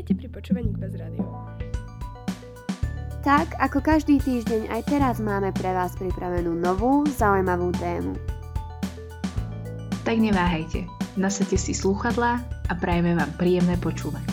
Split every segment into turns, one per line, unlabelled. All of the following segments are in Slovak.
Vítajte pri počúvaní Bez rádio.
Tak, ako každý týždeň, aj teraz máme pre vás pripravenú novú, zaujímavú tému.
Tak neváhajte, nasadte si slúchadlá a prajeme vám príjemné počúvanie.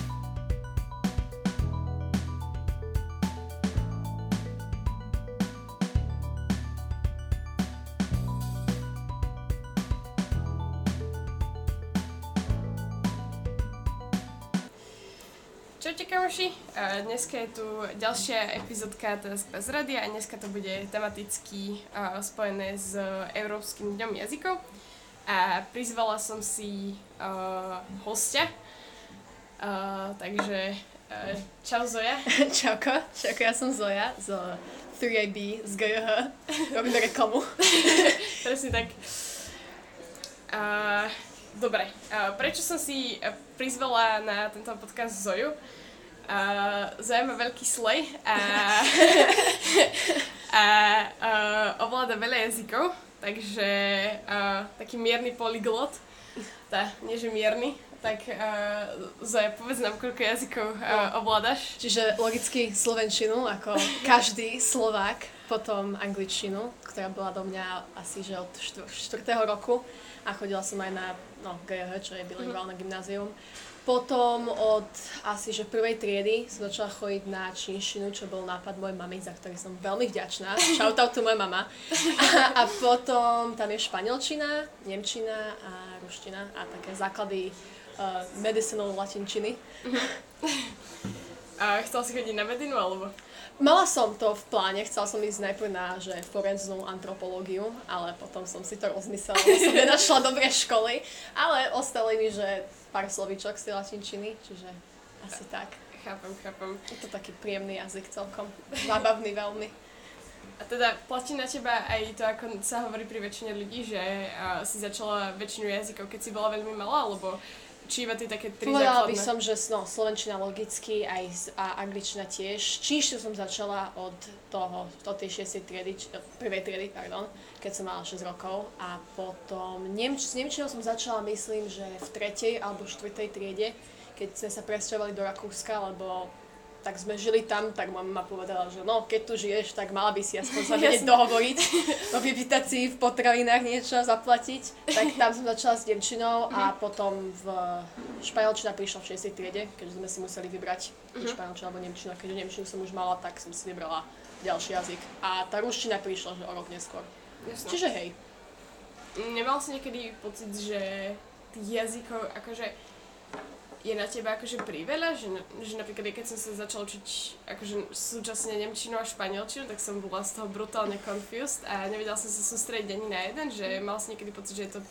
Čaute kamoši, A dneska je tu ďalšia epizódka teda z Rady a dneska to bude tematicky a, spojené s Európskym dňom jazykov. A prizvala som si a, hostia, a, takže a, čau Zoja.
Čauko, čauko, ja som Zoja z 3AB z GH. Robím reklamu.
Presne tak. A, dobre, a prečo som si a, prizvala na tento podcast Zoju? Zoja má veľký slej a, a, a ovláda veľa jazykov, takže a, taký mierny polyglot, tá, nie že mierny, tak a, Zoja, povedz nám, koľko jazykov a, ovládaš?
Čiže logicky slovenčinu, ako každý Slovák, potom angličtinu, ktorá bola do mňa asi že od 4. roku a chodila som aj na no, GH, čo je bilingválne gymnázium. Potom od asi že prvej triedy som začala chodiť na čínštinu, čo bol nápad mojej mamy, za ktorý som veľmi vďačná. Shoutout to moja mama. A, a potom tam je španielčina, nemčina a ruština a také základy uh, medicinal latinčiny.
A chcela si chodiť na medinu, alebo?
Mala som to v pláne, chcela som ísť najprv na že forenznú antropológiu, ale potom som si to rozmyslela, som nenašla dobré školy, ale ostali mi, že pár slovíčok z latinčiny, čiže asi tak.
Chápem, chápem.
Je to taký príjemný jazyk celkom, zábavný veľmi.
A teda platí na teba aj to, ako sa hovorí pri väčšine ľudí, že uh, si začala väčšinu jazykov, keď si bola veľmi malá, alebo či iba tie také tri
Povedala by som, že no, slovenčina logicky aj a angličtina tiež. Čínštinu som začala od toho, od tej 6. triedy, či, prvej triedy, pardon, keď som mala 6 rokov. A potom Nemč, s Nemčinou som začala, myslím, že v tretej alebo štvrtej triede, keď sme sa presťahovali do Rakúska, lebo tak sme žili tam, tak mama povedala, že no, keď tu žiješ, tak mala by si aspoň sa vedieť dohovoriť, o vypýtacii v potravinách niečo zaplatiť. Tak tam som začala s Nemčinou a potom v španielčina prišla v 6. triede, keďže sme si museli vybrať uh-huh. španielčinu alebo nemčinu. A keďže nemčinu som už mala, tak som si vybrala ďalší jazyk. A tá ruština prišla, že o rok neskôr.
Jasné.
Čiže hej.
Nemal si niekedy pocit, že tých jazykov, akože je na teba akože priveľa, že, že napríklad keď som sa začala učiť akože súčasne nemčinu a španielčinu, tak som bola z toho brutálne confused a nevedela som sa sústrediť ani na jeden, že mal si niekedy pocit, že je to...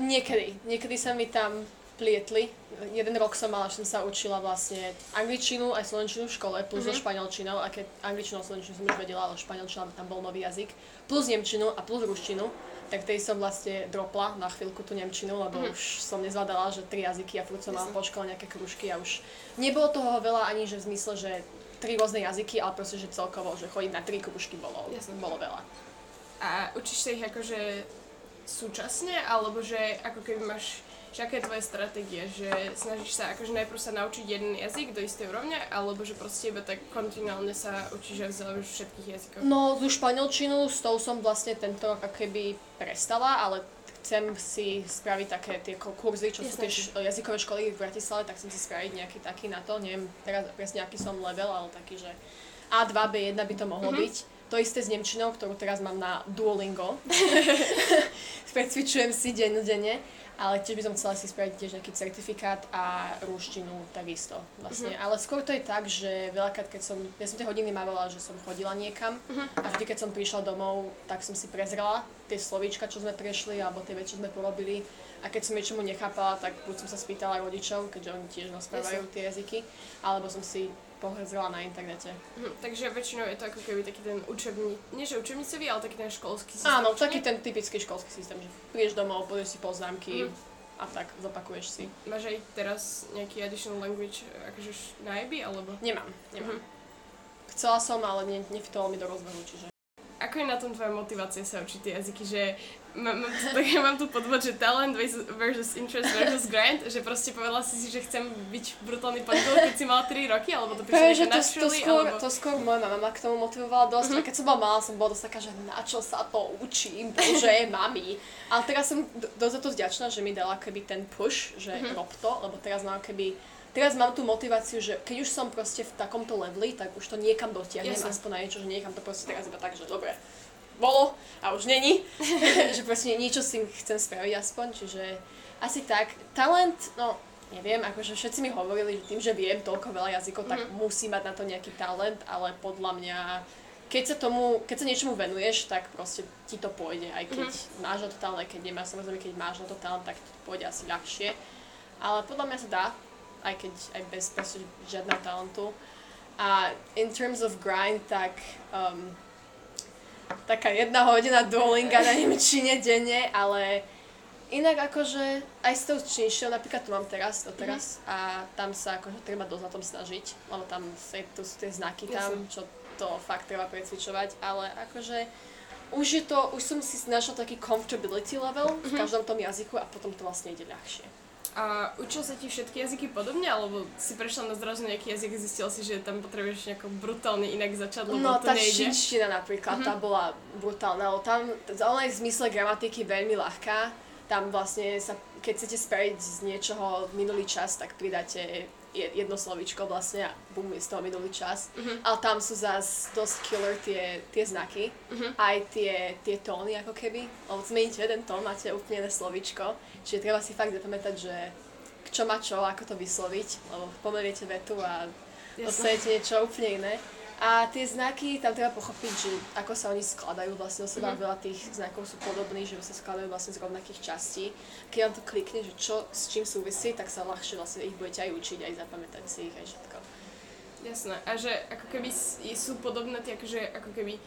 Niekedy. Niekedy sa mi tam plietli. Jeden rok som mala, že som sa učila vlastne angličtinu aj slovenčinu v škole, plus so
Mhm.
španielčinou, a keď angličinu a slovenčinu som už vedela, ale španielčina tam bol nový jazyk, plus nemčinu a plus ruštinu, tak tej som vlastne dropla na chvíľku tú nemčinu, lebo
Mhm.
už som nezvládala, že tri jazyky a furt som mala po škole nejaké krúžky a už nebolo toho veľa ani, že v zmysle, že tri rôzne jazyky, ale proste, že celkovo, že chodiť na tri krúžky bolo,
Jasne.
bolo veľa.
A učíš sa ich akože súčasne, alebo že ako keby máš, že aká je tvoja stratégia, že snažíš sa akože najprv sa naučiť jeden jazyk do istej úrovne, alebo že proste iba tak kontinuálne sa učíš a vzdelávaš všetkých jazykov?
No, tú španielčinu, s tou som vlastne tento rok keby prestala, ale chcem si spraviť také tie kurzy, čo sú
Jasné.
tie š- jazykové školy v Bratislave, tak chcem si spraviť nejaký taký na to, neviem teraz presne aký som level, ale taký, že A2, B1 by to mohlo
Mhm.
byť. To isté s Nemčinou, ktorú teraz mám na Duolingo. Precvičujem si dennodenne, ale tiež by som chcela si spraviť tiež nejaký certifikát a rúštinu takisto vlastne.
Mhm.
Ale skôr to je tak, že veľakrát, keď som, ja som tie hodiny mávala, že som chodila niekam
Mhm.
a vždy, keď som prišla domov, tak som si prezrela tie slovíčka, čo sme prešli, alebo tie veci, čo sme porobili. A keď som niečomu nechápala, tak buď som sa spýtala rodičov, keďže oni tiež rozprávajú tie jazyky, alebo som si pohrzela na internete.
Mhm, takže väčšinou je to ako keby taký ten učební, nie že učebnicový, ale taký ten školský systém.
Áno, taký ten typický školský systém, že prídeš domov, pozrieš si poznámky
Mhm.
a tak zopakuješ si.
Máš aj teraz nejaký additional language akože na IB, alebo?
Nemám, nemám.
Mhm.
Chcela som, ale ne, nefitolo mi do rozvrhu, čiže...
Ak ako je na tom tvoja motivácia sa učiť tie jazyky, že mám, mám, tu, tak, mám tu podvod, že talent versus interest versus grind, že proste povedala si si, že chcem byť brutálny podvod, keď si mala 3 roky, alebo to prišlo
že to, to, skôr,
alebo...
to skôr moja mama k tomu motivovala dosť. A keď som bola malá, som bola dosť taká, že na čo sa to učím, bože, mami. Ale teraz som do- dosť za to vďačná, že mi dala keby ten push, že uh-huh. rob to, lebo teraz mám keby Teraz mám tú motiváciu, že keď už som proste v takomto leveli, tak už to niekam dotiahnem,
Jasne.
aspoň na niečo, že niekam to proste teraz iba tak, že dobre, bolo a už není. že proste niečo si chcem spraviť aspoň, čiže asi tak. Talent, no neviem, akože všetci mi hovorili, že tým, že viem toľko veľa jazykov, tak
Mhm.
musí mať na to nejaký talent, ale podľa mňa keď sa tomu, keď sa niečomu venuješ, tak proste ti to pôjde, aj keď
Mhm.
máš na to talent, keď nemáš, samozrejme, keď máš na to talent, tak to pôjde asi ľahšie. Ale podľa mňa sa dá, aj keď aj bez proste žiadneho talentu. A in terms of grind, tak um, taká jedna hodina Duolinga na Nemčine denne, ale inak akože aj s tou čínštinou, napríklad tu mám teraz, to teraz, a tam sa akože treba dosť na tom snažiť, lebo tam sa, to sú tie znaky tam, čo to fakt treba precvičovať, ale akože už je to, už som si našla taký comfortability level v každom tom jazyku a potom to vlastne ide ľahšie.
A učil sa ti všetky jazyky podobne, alebo si prešla na zrazu nejaký jazyk a zistil si, že tam potrebuješ nejako brutálne inak začať, lebo
No,
to
tá
nejde?
čínština napríklad, tá bola brutálna, lebo tam, ona je v zmysle gramatiky veľmi ľahká. Tam vlastne sa, keď chcete spraviť z niečoho minulý čas, tak pridáte jedno slovíčko vlastne a bum, je z toho minulý čas. Ale tam sú zás dosť killer tie, tie znaky, aj tie, tie tóny ako keby. Lebo zmeníte jeden tón, máte úplne iné slovíčko. Čiže treba si fakt zapamätať, že čo má čo, ako to vysloviť, lebo pomeriete vetu a dostanete niečo úplne iné. A tie znaky, tam treba pochopiť, že ako sa oni skladajú vlastne do seba, veľa tých znakov sú podobní, že sa skladajú vlastne z rovnakých častí. Keď vám to klikne, že čo s čím súvisí, tak sa ľahšie vlastne ich budete aj učiť, aj zapamätať si ich, aj všetko.
Jasné. A že ako keby sú podobné tie, akože ako keby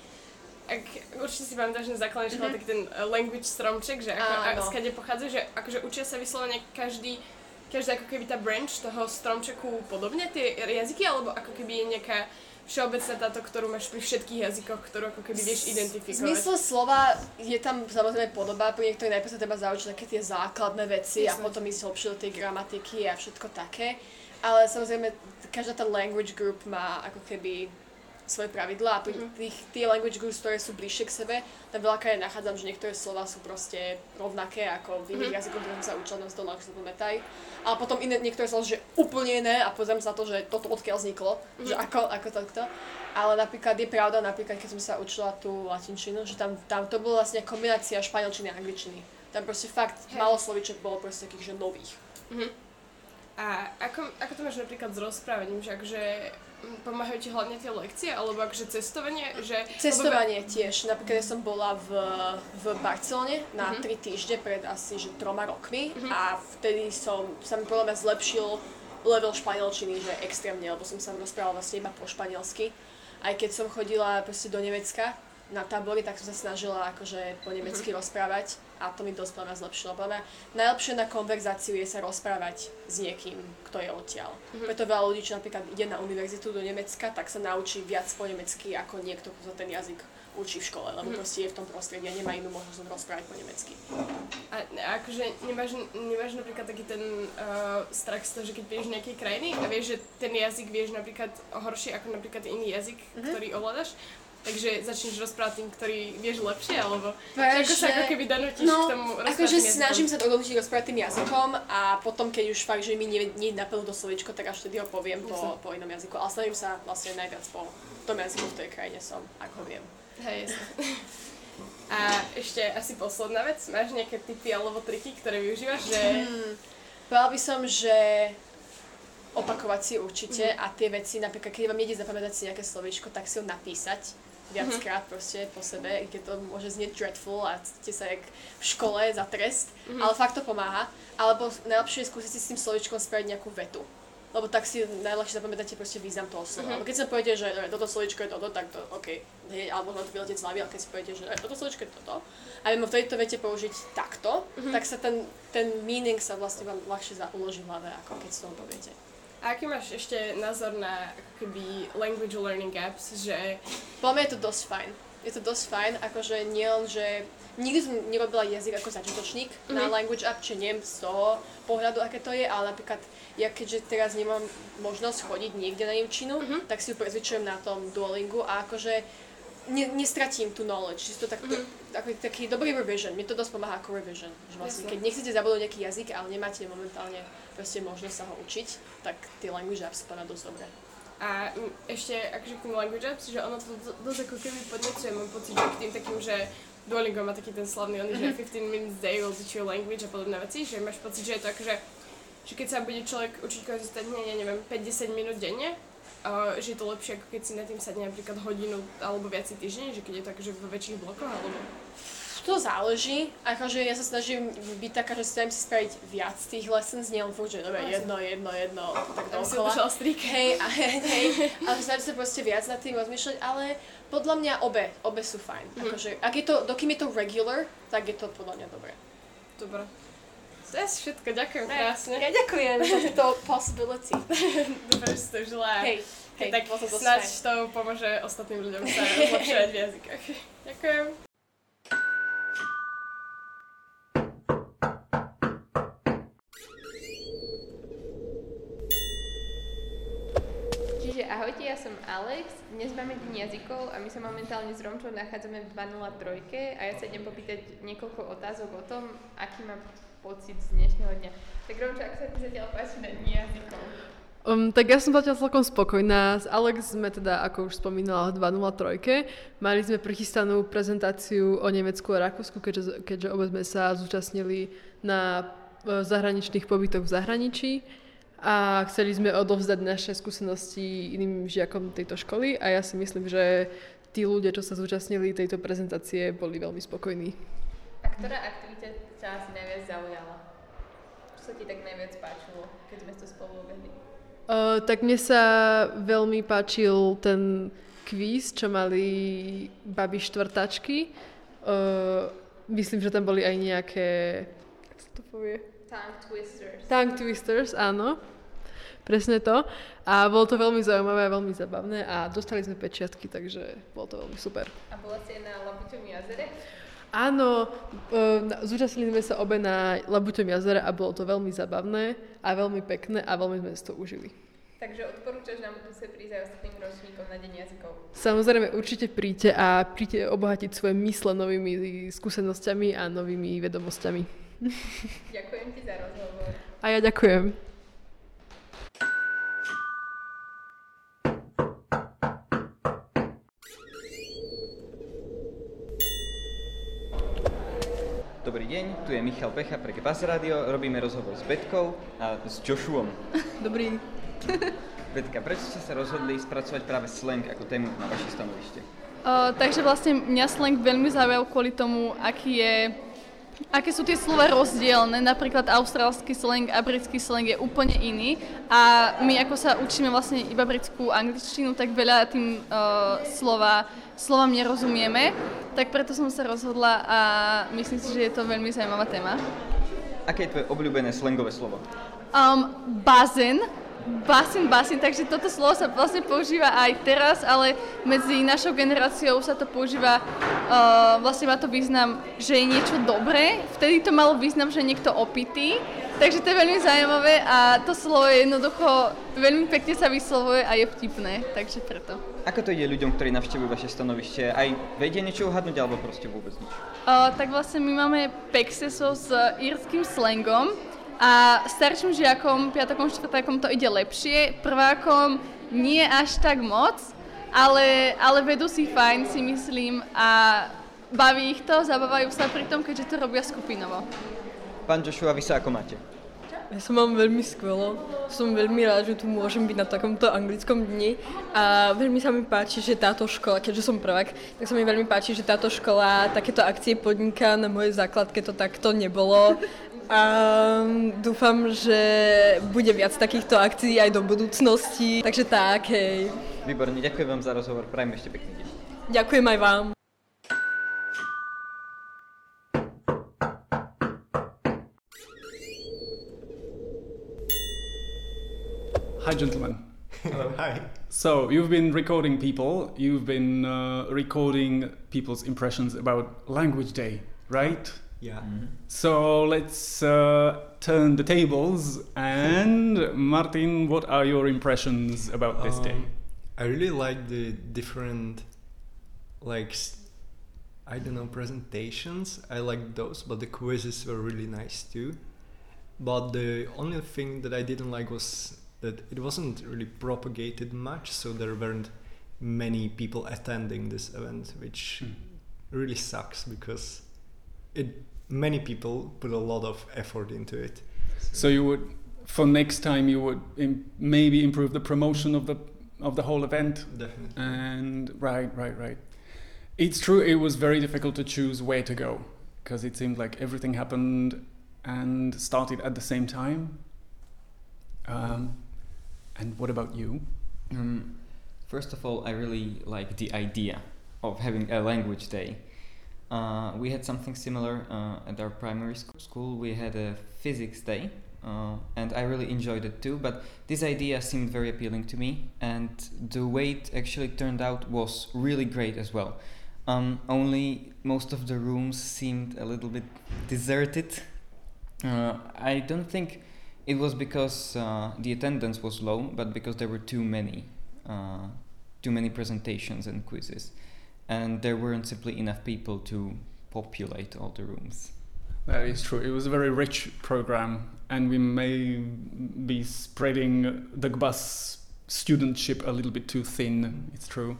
ak, určite si pamätáš na základnej škole taký ten uh, language stromček, že ako, a, skade pochádza, že akože učia sa vyslovene každý, každá ako keby tá branch toho stromčeku podobne tie jazyky, alebo ako keby je nejaká všeobecná táto, ktorú máš pri všetkých jazykoch, ktorú ako keby vieš identifikovať.
zmysle slova je tam samozrejme podoba, pri niektorých najprv sa treba zaučiť také tie základné veci a
Jasné.
potom ísť hlbšie do tej gramatiky a všetko také. Ale samozrejme, každá tá language group má ako keby svoje pravidlá a pri
Mhm.
tých, tie language groups, ktoré sú bližšie k sebe, tam veľakrát nachádzam, že niektoré slova sú proste rovnaké ako v iných
Mhm.
jazykoch, ktoré som sa učila, to ľahšie sa pamätaj. Ale potom iné, niektoré slova, že úplne iné a pozriem sa na to, že toto odkiaľ vzniklo, že
Mhm.
ako, ako takto. Ale napríklad je pravda, napríklad keď som sa učila tú latinčinu, že tam, tam to bola vlastne kombinácia španielčiny a angličtiny. Tam proste fakt
Hej.
málo slovíček bolo proste takých, že nových.
A ako, ako to máš napríklad s rozprávaním, že mm, pomáhajú ti hlavne tie lekcie, alebo akože cestovanie, že...
Cestovanie tiež. Napríklad ja som bola v, v Barcelone na
Mhm.
tri týždne pred asi že troma rokmi a vtedy som, sa mi podľa mňa zlepšil level španielčiny, že extrémne, lebo som sa rozprávala vlastne iba po španielsky. Aj keď som chodila proste do Nemecka na tábory, tak som sa snažila akože po nemecky rozprávať a to mi dosť mňa zlepšilo. Podľa mňa najlepšie na konverzáciu je sa rozprávať s niekým, kto je odtiaľ. Preto veľa ľudí, čo napríklad ide na univerzitu do Nemecka, tak sa naučí viac po nemecky ako niekto, kto sa ten jazyk učí v škole, lebo proste je v tom prostredí a nemá inú možnosť rozprávať po nemecky.
A, akože nemáš, nemáš napríklad taký ten uh, strach z toho, že keď vieš nejakej krajiny a vieš, že ten jazyk vieš napríklad horšie ako napríklad iný jazyk,
Mhm.
ktorý ovládaš, takže začneš rozprávať tým, ktorý vieš lepšie, alebo
Práve,
ako sa ako keby donútiš
No,
k tomu
akože snažím sa to donútiť rozprávať tým jazykom a potom, keď už fakt, že mi nie, nie napadlo to slovičko, tak až vtedy ho poviem po, po inom jazyku. Ale snažím sa vlastne najviac po tom jazyku, v tej krajine som, ak ho viem.
Hej. A ešte asi posledná vec, máš nejaké tipy alebo triky, ktoré využívaš, že...
Hmm. Povedala by som, že opakovať si určite
Mhm.
a tie veci, napríklad keď vám nejde zapamätať si nejaké slovíčko, tak si ho napísať viackrát proste po sebe, i keď to môže znieť dreadful a cítite sa jak v škole za trest,
Mhm.
ale fakt to pomáha. Alebo najlepšie je skúsiť si s tým slovíčkom spraviť nejakú vetu. Lebo tak si najľahšie zapamätáte proste význam toho slova.
Mhm.
Lebo keď sa poviete, že e, toto slovíčko je toto, tak to OK. Hej, alebo to vyletieť z hlavy, ale keď si poviete, že e, toto slovíčko je toto, a viem v tejto vete použiť takto,
Mhm.
tak sa ten, ten meaning sa vlastne vám ľahšie uloží v hlave, ako keď si to poviete.
A aký máš ešte názor na keby language learning apps, že...
Podľa mňa je to dosť fajn. je to dosť fajn, akože nielen, že nikdy som nerobila jazyk ako začiatočník mm-hmm. na Language App, či neviem z toho pohľadu, aké to je, ale napríklad ja keďže teraz nemám možnosť chodiť niekde na Nemčinu, mm-hmm. tak si ju prezvičujem na tom Duolingu a akože ne, nestratím tú knowledge, čiže to tak, mm-hmm. taký, taký dobrý revision, mi to dosť pomáha ako revision, že vlastne keď nechcete zabudnúť nejaký jazyk, ale nemáte momentálne proste možnosť sa ho učiť, tak tie language apps sú dosť dobré.
A ešte akože k language apps, že ono to dosť ako keby podnecuje, mám pocit, že k tým takým, že Duolingo má taký ten slavný, on mm-hmm. že 15 mhm. minutes day will teach you language a podobné veci, že máš pocit, že je to akože, že keď sa bude človek učiť konzistentne, ja neviem, 5-10 minút denne, uh, že je to lepšie, ako keď si na tým sadne napríklad hodinu alebo viac týždeň, že keď je to akože vo väčších blokoch, alebo...
To záleží, akože ja sa snažím byť taká, že snažím si spraviť viac tých lessons, nielen furt, že dobre, jedno, jedno, jedno, tak dookola.
si.
Hej, a hej, ale snažím sa proste viac nad tým rozmýšľať, ale podľa mňa obe, obe sú fajn. Mm. Akože, ak je to, dokým je to regular, tak je to podľa mňa dobré.
Dobre. To je všetko, ďakujem krásne.
Ja ďakujem za túto possibility.
Dobre, že si to žila.
Hej, hej,
tak to snáď to pomôže ostatným ľuďom sa zlepšovať v jazykách. Ďakujem.
Ahojte, ja som Alex, dnes máme deň jazykov a my sa momentálne s Romčou nachádzame v 203 a ja sa idem popýtať niekoľko otázok o tom, aký mám pocit z dnešného dňa. Tak Romča, ako sa ti zatiaľ páči na jazykov?
Um, tak ja som zatiaľ celkom spokojná. S Alex sme teda, ako už spomínala, v 203. Mali sme prichystanú prezentáciu o Nemecku a Rakúsku, keďže, keďže obe sme sa zúčastnili na e, zahraničných pobytoch v zahraničí a chceli sme odovzdať naše skúsenosti iným žiakom tejto školy a ja si myslím, že tí ľudia, čo sa zúčastnili tejto prezentácie, boli veľmi spokojní.
Ktorá aktivita ťa asi najviac zaujala? Čo sa ti tak najviac páčilo, keď sme to spolu obehli?
Uh, tak mne sa veľmi páčil ten kvíz, čo mali baby štvrtačky. Uh, myslím, že tam boli aj nejaké... Jak sa to povie?
Tongue twisters.
Tongue twisters, áno. Presne to. A bolo to veľmi zaujímavé a veľmi zabavné a dostali sme pečiatky, takže bolo to veľmi super.
A bola si aj na Labuťom jazere?
Áno, e, zúčastnili sme sa obe na Labuťom jazere a bolo to veľmi zabavné a veľmi pekné a veľmi sme si to užili.
Takže odporúčaš nám budúce prísť aj ostatným ročníkom na Deň jazykov?
Samozrejme, určite príďte a príďte obohatiť svoje mysle novými skúsenosťami a novými vedomosťami.
Ďakujem ti za rozhovor.
A ja ďakujem.
Dobrý deň, tu je Michal Pecha pre Gebas Radio, robíme rozhovor s Betkou a s Joshuom.
Dobrý.
Betka, prečo ste sa rozhodli spracovať práve slang ako tému na vaše stanovište?
Uh, takže vlastne mňa slang veľmi zaujal kvôli tomu, aký je aké sú tie slova rozdielne. Napríklad austrálsky slang a britský slang je úplne iný. A my ako sa učíme vlastne iba britskú angličtinu, tak veľa tým uh, slova, slovám nerozumieme. Tak preto som sa rozhodla a myslím si, že je to veľmi zaujímavá téma.
Aké je tvoje obľúbené slangové slovo?
Um, bazén Basin, basin, takže toto slovo sa vlastne používa aj teraz, ale medzi našou generáciou sa to používa, uh, vlastne má to význam, že je niečo dobré, vtedy to malo význam, že niekto opitý, takže to je veľmi zaujímavé a to slovo je jednoducho, veľmi pekne sa vyslovuje a je vtipné, takže preto.
Ako to ide ľuďom, ktorí navštevujú vaše stanovište? Aj vedia niečo uhadnúť alebo proste vôbec nič?
Uh, tak vlastne my máme pexesov s írským slangom, a starším žiakom, piatakom, štvrtákom to ide lepšie, prvákom nie až tak moc, ale, ale vedú si fajn, si myslím, a baví ich to, zabávajú sa pri tom, keďže to robia skupinovo.
Pán Joshua, vy sa ako máte?
Ja sa mám veľmi skvelo. Som veľmi rád, že tu môžem byť na takomto anglickom dni a veľmi sa mi páči, že táto škola, keďže som prvák, tak sa mi veľmi páči, že táto škola takéto akcie podniká. Na mojej základke to takto nebolo a dúfam, že bude viac takýchto akcií aj do budúcnosti. Takže tak, hej.
Výborne, ďakujem vám za rozhovor, prajem ešte pekný deň.
Ďakujem aj vám.
Hi, gentlemen. Hi.
So you've been recording people. You've been uh, recording people's impressions about Language Day, right?
Yeah.
So let's uh, turn the tables. And Martin, what are your impressions about this day?
Um, I really like the different, like, I don't know, presentations. I like those, but the quizzes were really nice too. But the only thing that I didn't like was that it wasn't really propagated much, so there weren't many people attending this event, which really sucks because it many people put a lot of effort into it.
So you would, for next time, you would Im- maybe improve the promotion of the of the whole event.
Definitely.
And right, right, right. It's true. It was very difficult to choose where to go because it seemed like everything happened and started at the same time. Um, and what about you?
Um, first of all, I really like the idea of having a language day. Uh, we had something similar uh, at our primary sc- school. We had a physics day, uh, and I really enjoyed it too. But this idea seemed very appealing to me, and the way it actually turned out was really great as well. Um, only most of the rooms seemed a little bit deserted. Uh, I don't think it was because uh, the attendance was low, but because there were too many, uh, too many presentations and quizzes, and there weren't simply enough people to populate all the rooms.
That is true. It was a very rich program, and we may be spreading the GBUS studentship a little bit too thin. It's true.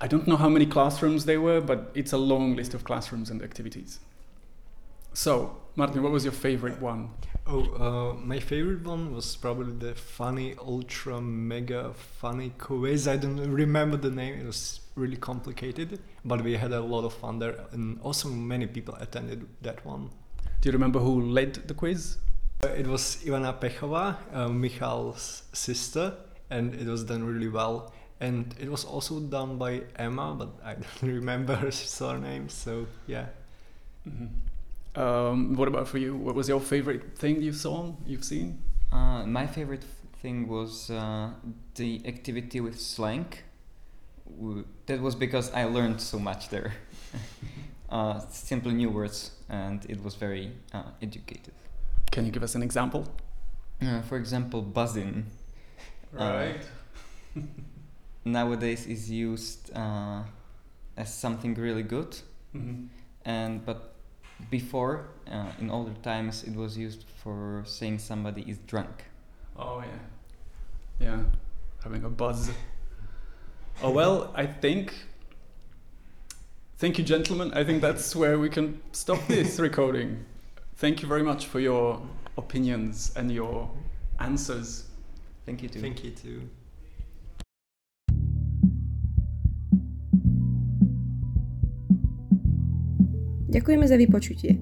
I don't know how many classrooms there were, but it's a long list of classrooms and activities. So, Martin, what was your favorite one?
Oh, uh, my favorite one was probably the funny, ultra, mega funny quiz. I don't remember the name. It was really complicated, but we had a lot of fun there, and also many people attended that one.
Do you remember who led the quiz?
Uh, It was Ivana Pechova, uh, Michal's sister, and it was done really well. And it was also done by Emma, but I don't remember her surname. So yeah.
Um, what about for you? What was your favorite thing you saw? You've seen?
Uh, my favorite thing was uh, the activity with slang. That was because I learned so much there. uh, simply new words, and it was very uh, educative.
Can you give us an example?
Uh, for example, buzzing. uh, nowadays is used uh, as something really good,
Mhm.
and but before, uh, in older times, it was used for saying somebody is drunk.
Oh yeah, yeah, having a buzz. Oh well, I think. Thank you, gentlemen. I think that's where we can stop this recording. Thank you very much for your opinions and your answers.
Thank you too.
Thank you too.
Ďakujeme za vypočutie.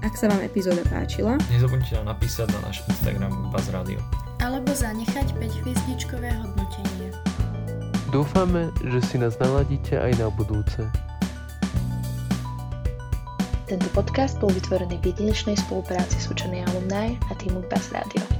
Ak sa vám epizóda páčila,
Nezabudnite nám napísať na náš Instagram Buzz Radio.
alebo zanechať 5 hviezdičkové hodnotenie.
Dúfame, že si nás naladíte aj na budúce.
Tento podcast bol vytvorený v jedinečnej spolupráci s učený alumni a týmu Buzz Radio.